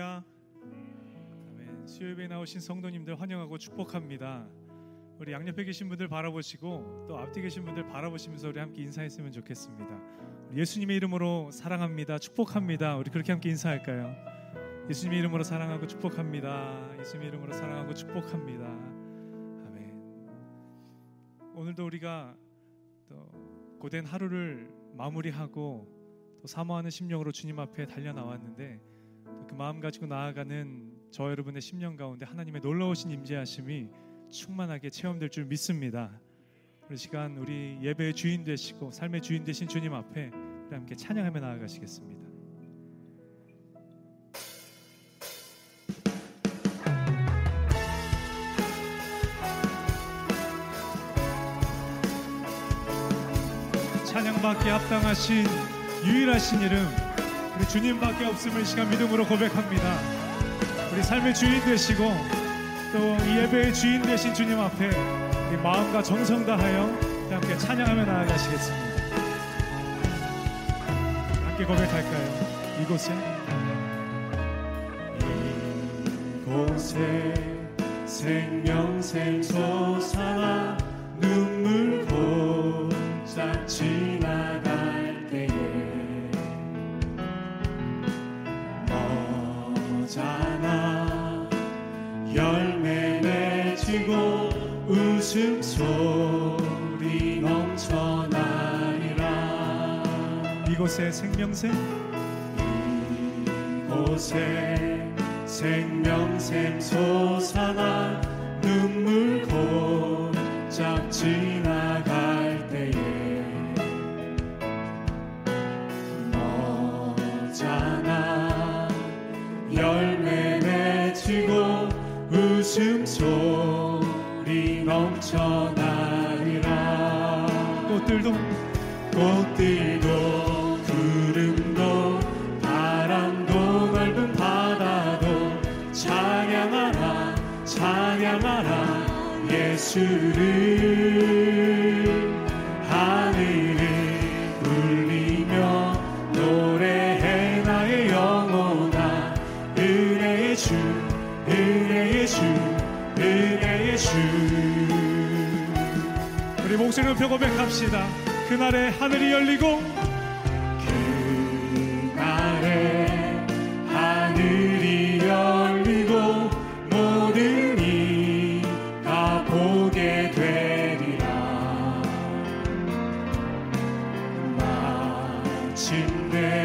할렐루야. 아멘. 수요일에 나오신 성도님들 환영하고 축복합니다. 우리 양옆에 계신 분들 바라보시고 또 앞뒤 계신 분들 바라보시면서 우리 함께 인사했으면 좋겠습니다. 예수님의 이름으로 사랑합니다. 축복합니다. 우리 그렇게 함께 인사할까요? 예수님의 이름으로 사랑하고 축복합니다. 예수님의 이름으로 사랑하고 축복합니다. 아멘. 오늘도 우리가 또 고된 하루를 마무리하고 또 사모하는 심령으로 주님 앞에 달려 나왔는데 그 마음 가지고 나아가는 저 여러분의 심령 가운데 하나님의 놀라우신 임재하심이 충만하게 체험될 줄 믿습니다. 우리 시간 우리 예배의 주인 되시고 삶의 주인 되신 주님 앞에 함께 찬양하며 나아가시겠습니다. 찬양받기 합당하신 유일하신 이름 우리 주님밖에 없음을 시간 믿음으로 고백합니다. 우리 삶의 주인 되시고 또이 예배의 주인 되신 주님 앞에 우리 마음과 정성 다하여 함께 찬양하며 나아가시겠습니다. 함께 고백할까요? 이곳에 이곳에 생명샘 솟아나 눈 열매 맺히고 웃음소리 넘쳐나리라. 이곳에 생명샘? 이곳에 생명샘 솟아나 눈물 곧잘 지 넘쳐나리라. 꽃들도 꽃들도 구름도 바람도 넓은 바다도 찬양하라 찬양하라 예수를 고백합시다. 그날에 하늘이 열리고 그날에 하늘이 열리고 모든 이가 보게 되리라 마침내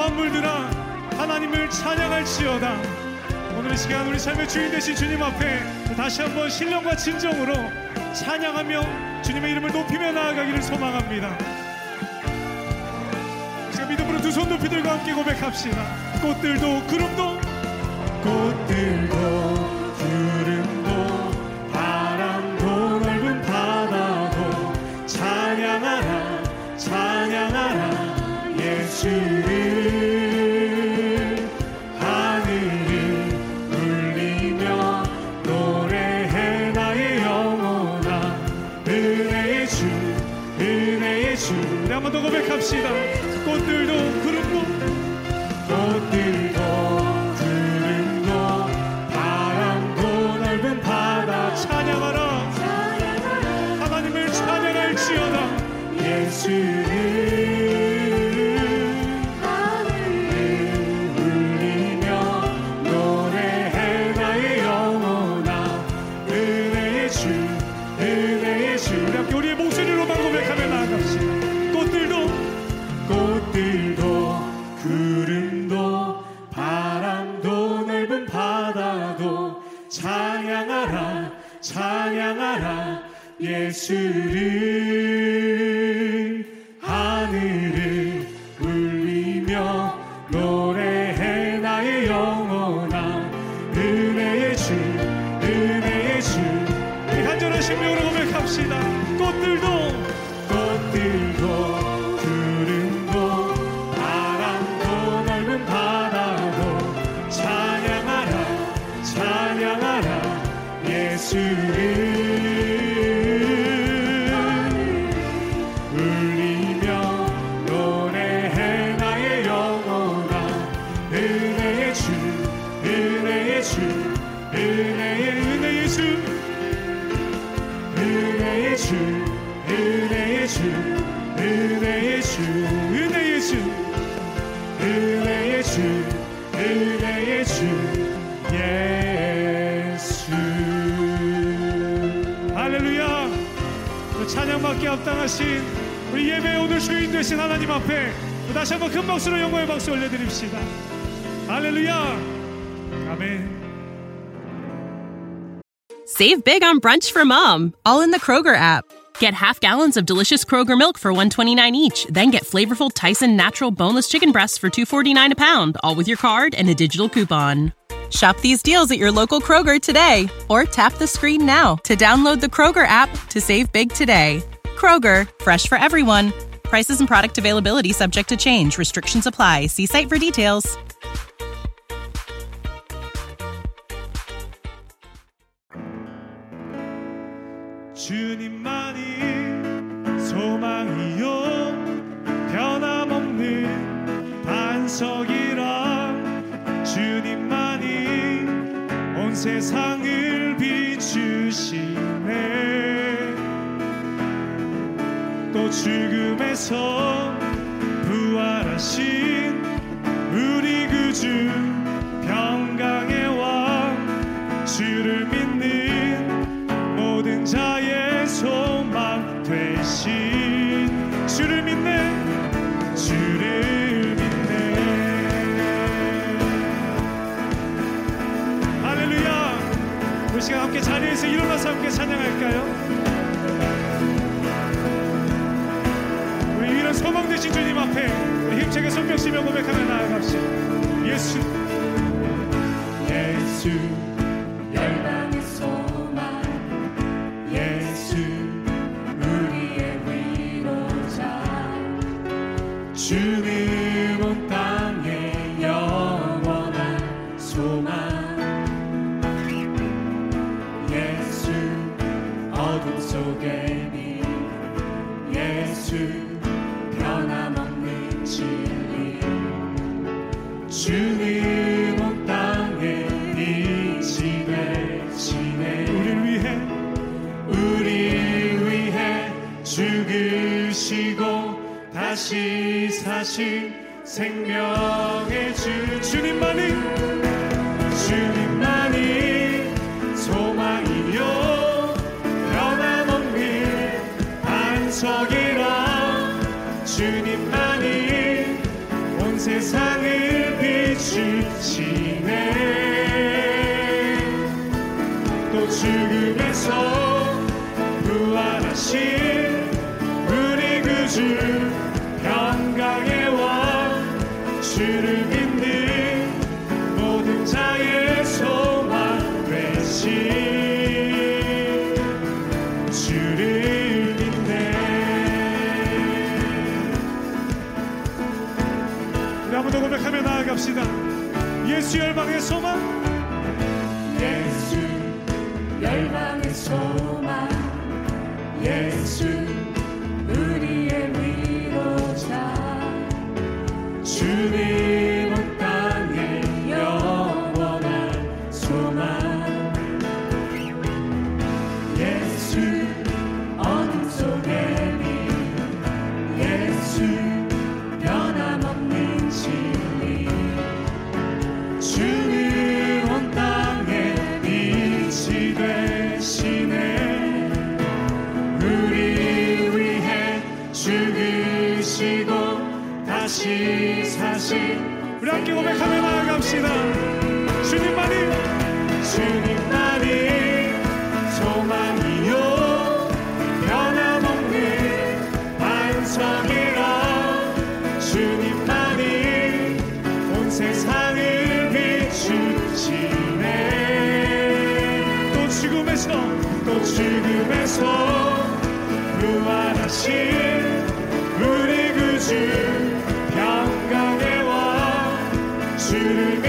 만물들아 하나님을 찬양할지어다. 오늘 이 시간 우리 삶의 주인 되신 주님 앞에 다시 한번 신령과 진정으로 찬양하며 주님의 이름을 높이며 나아가기를 소망합니다. 지금 믿음으로 두 손 높이 들고 함께 고백합시다. 꽃들도 구름도 꽃들도 찬양받기 합당하신 우리 예배의 오늘 주인 되신 하나님 앞에 또 다시 한번 큰 박수로 영광의 박수 올려드립시다 할렐루야 아멘 Save big on brunch for mom, all in the Kroger app. Get half gallons of delicious Kroger milk for 129 each, then get flavorful Tyson natural boneless chicken breasts for 249 a pound, all with your card and a digital coupon. Shop these deals at your local Kroger today or tap the screen now to download the Kroger app to save big today. Kroger, fresh for everyone. Prices and product availability subject to change. Restrictions apply. See site for details. 주님만이 소망이요 세상을 비추시네 또 죽음에서 부활하신 우리 구주 평강의 왕 주를 믿는 모든 자의 소망 되신 주를 믿네 주를 일어나서 함께 찬양할까요? 우리 이런 소망 되신 주님 앞에 우리 힘차게 손뼉치며 고백하며 나아갑시다. 예수. 예수 변함없는 진리. 주는 온 땅에 빛이 되시네 우리를 위해 우리를 위해 죽으시고 다시 사신 생명 또 죽음에서 부활하신 우리 그주 영광의 왕 주를 믿는 네 모든 자의 소망 되신 네. 고백하며 나아갑시다. 예수 열방의 소망. 또 지금에서 무한하신 우리 그주 평강의 왕 주를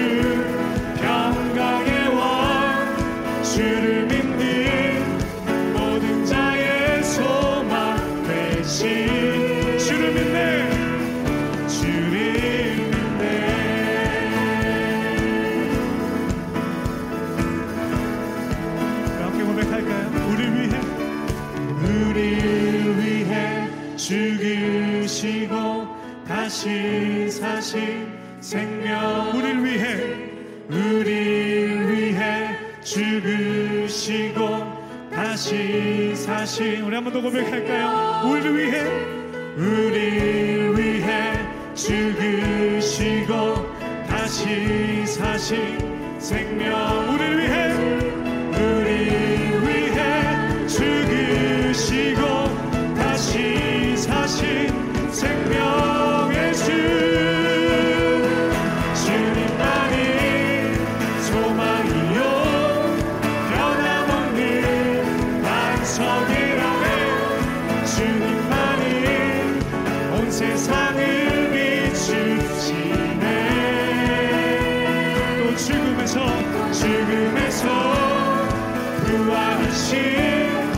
you. 죽으시고 다시 사신 우리 한 번 더 고백할까요? 우리 위해 우리 위해 죽으시고 다시 사신 생명 우리 위해 죽음에서 부활하신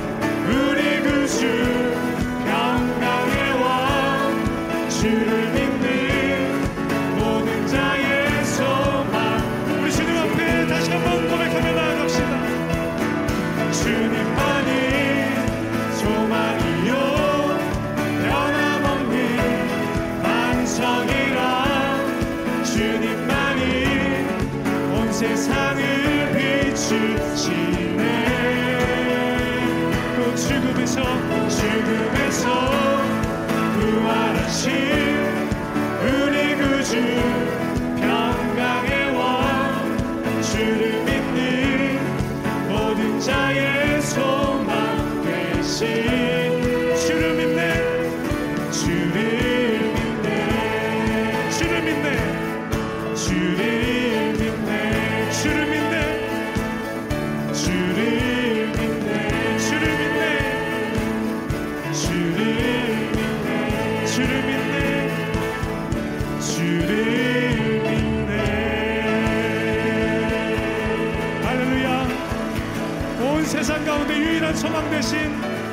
세상 가운데 유일한 소망 대신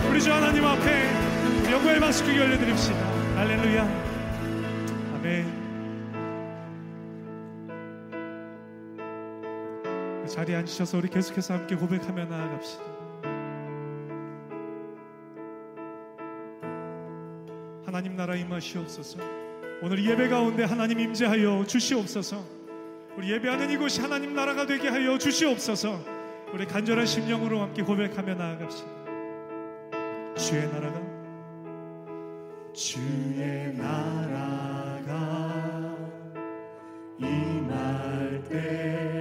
우리 주 하나님 앞에 영광의 박수기 올려드립시다. 할렐루야. 아멘. 그 자리에 앉으셔서 우리 계속해서 함께 고백하며 나아갑시다. 하나님 나라 임하시옵소서. 오늘 예배 가운데 하나님 임재하여 주시옵소서. 우리 예배하는 이곳이 하나님 나라가 되게 하여 주시옵소서. 우리 간절한 심령으로 함께 고백하며 나아갑시다. 주의 나라가 주의 나라가 임할 때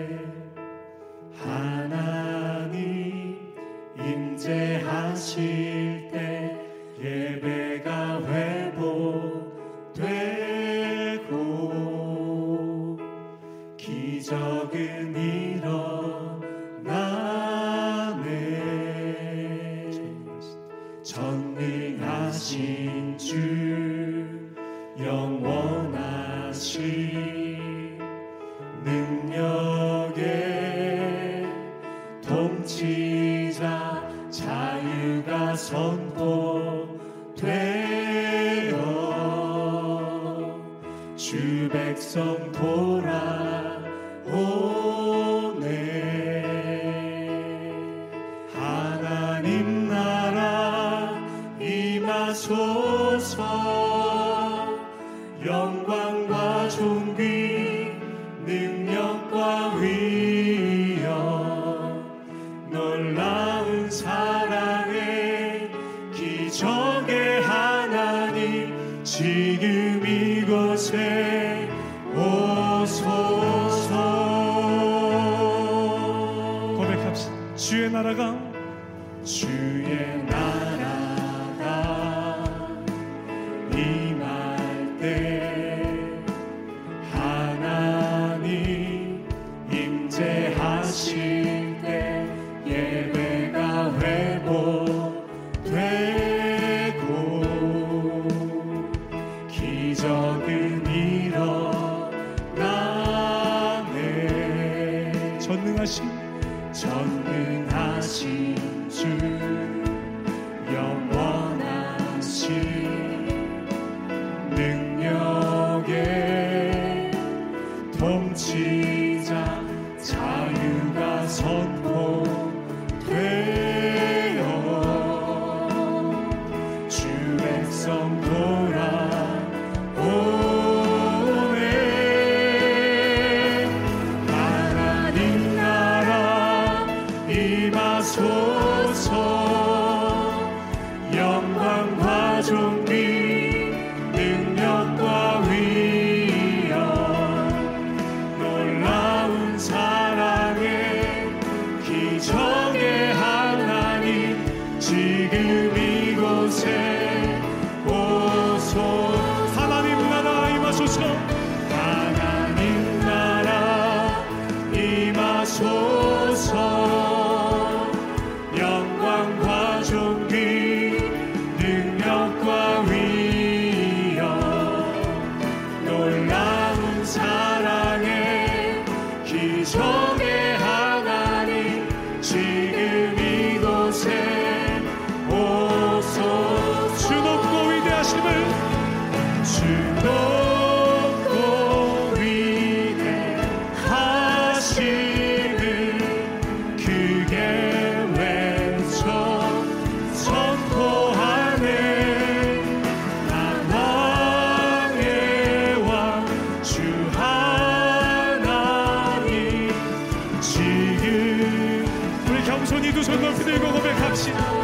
주 백성 돌아오 違う。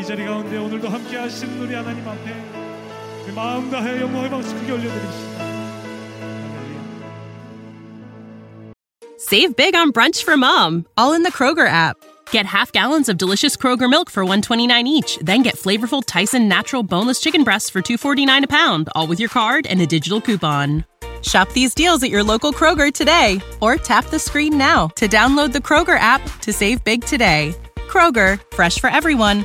이 자리 가운데 오늘도 함께 하시는 우리 하나님 앞에 우리 마음 다해 영광의 박수 크게 올려드립시다 할렐루야. Save big on brunch for mom, all in the Kroger app. Get half gallons of delicious Kroger milk for 129 each, then get flavorful Tyson natural boneless chicken breasts for 249 a pound, all with your card and a digital coupon. Shop these deals at your local Kroger today or tap the screen now to download the Kroger app to save big today. Kroger, fresh for everyone.